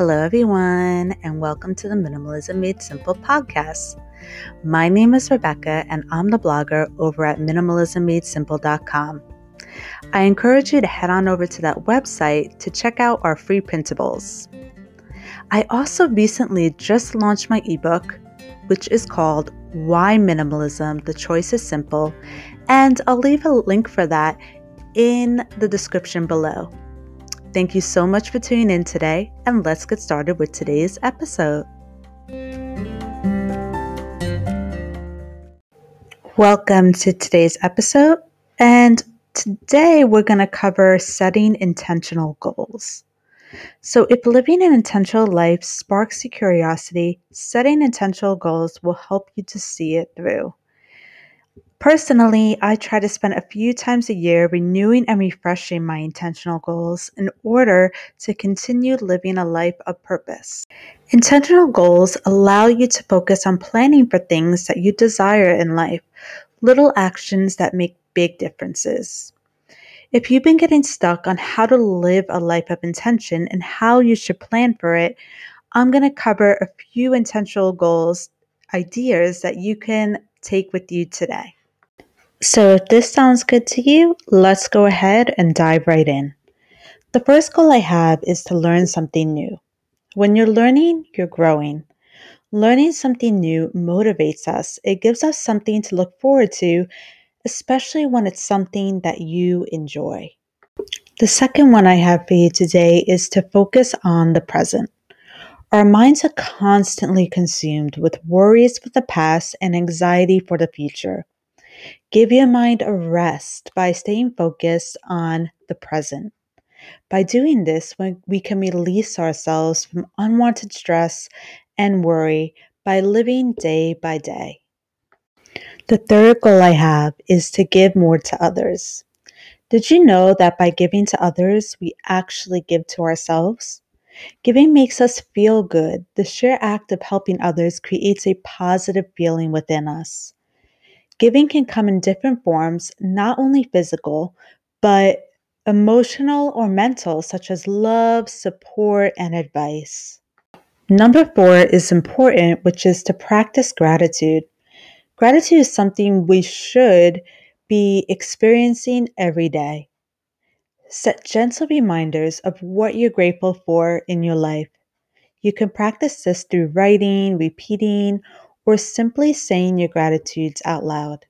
Hello, everyone, and welcome to the Minimalism Made Simple podcast. My name is Rebecca, and I'm the blogger over at minimalismmadesimple.com. I encourage you to head on over to that website to check out our free printables. I also recently just launched my ebook, which is called Why Minimalism The Choice is Simple, and I'll leave a link for that in the description below. Thank you so much for tuning in today, and let's get started with today's episode. Welcome to today's episode, and today we're going to cover setting intentional goals. So, if living an intentional life sparks your curiosity, setting intentional goals will help you to see it through. Personally, I try to spend a few times a year renewing and refreshing my intentional goals in order to continue living a life of purpose. Intentional goals allow you to focus on planning for things that you desire in life, little actions that make big differences. If you've been getting stuck on how to live a life of intention and how you should plan for it, I'm going to cover a few intentional goals ideas that you can take with you today. So, if this sounds good to you, let's go ahead and dive right in. The first goal I have is to learn something new. When you're learning, you're growing. Learning something new motivates us, it gives us something to look forward to, especially when it's something that you enjoy. The second one I have for you today is to focus on the present. Our minds are constantly consumed with worries for the past and anxiety for the future. Give your mind a rest by staying focused on the present. By doing this, we can release ourselves from unwanted stress and worry by living day by day. The third goal I have is to give more to others. Did you know that by giving to others, we actually give to ourselves? Giving makes us feel good. The sheer act of helping others creates a positive feeling within us. Giving can come in different forms, not only physical, but emotional or mental, such as love, support, and advice. Number four is important, which is to practice gratitude. Gratitude is something we should be experiencing every day. Set gentle reminders of what you're grateful for in your life. You can practice this through writing, repeating, or simply saying your gratitudes out loud.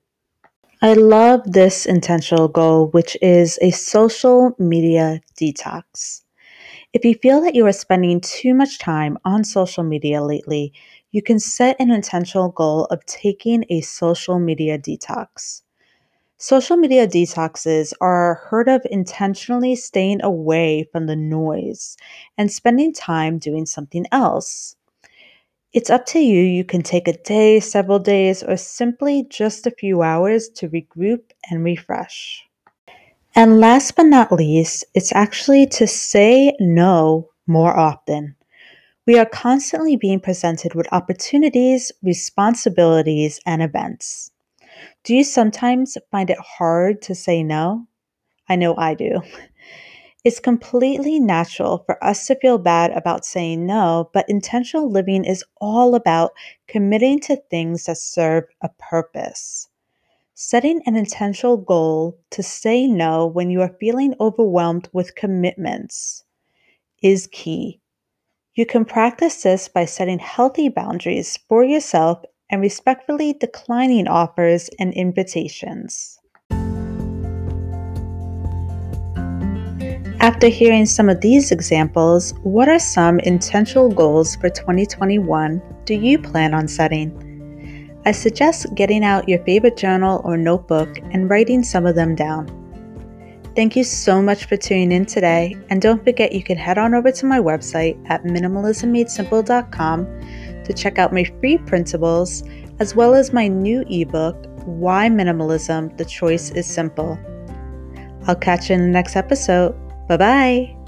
I love this intentional goal, which is a social media detox. If you feel that you are spending too much time on social media lately, you can set an intentional goal of taking a social media detox. Social media detoxes are heard of intentionally staying away from the noise and spending time doing something else. It's up to you. You can take a day, several days, or simply just a few hours to regroup and refresh. And last but not least, it's actually to say no more often. We are constantly being presented with opportunities, responsibilities, and events. Do you sometimes find it hard to say no? I know I do. It's completely natural for us to feel bad about saying no, but intentional living is all about committing to things that serve a purpose. Setting an intentional goal to say no when you are feeling overwhelmed with commitments is key. You can practice this by setting healthy boundaries for yourself and respectfully declining offers and invitations. After hearing some of these examples, what are some intentional goals for 2021 do you plan on setting? I suggest getting out your favorite journal or notebook and writing some of them down. Thank you so much for tuning in today, and don't forget you can head on over to my website at minimalismmadesimple.com to check out my free printables as well as my new ebook, Why Minimalism The Choice is Simple. I'll catch you in the next episode. Bye bye.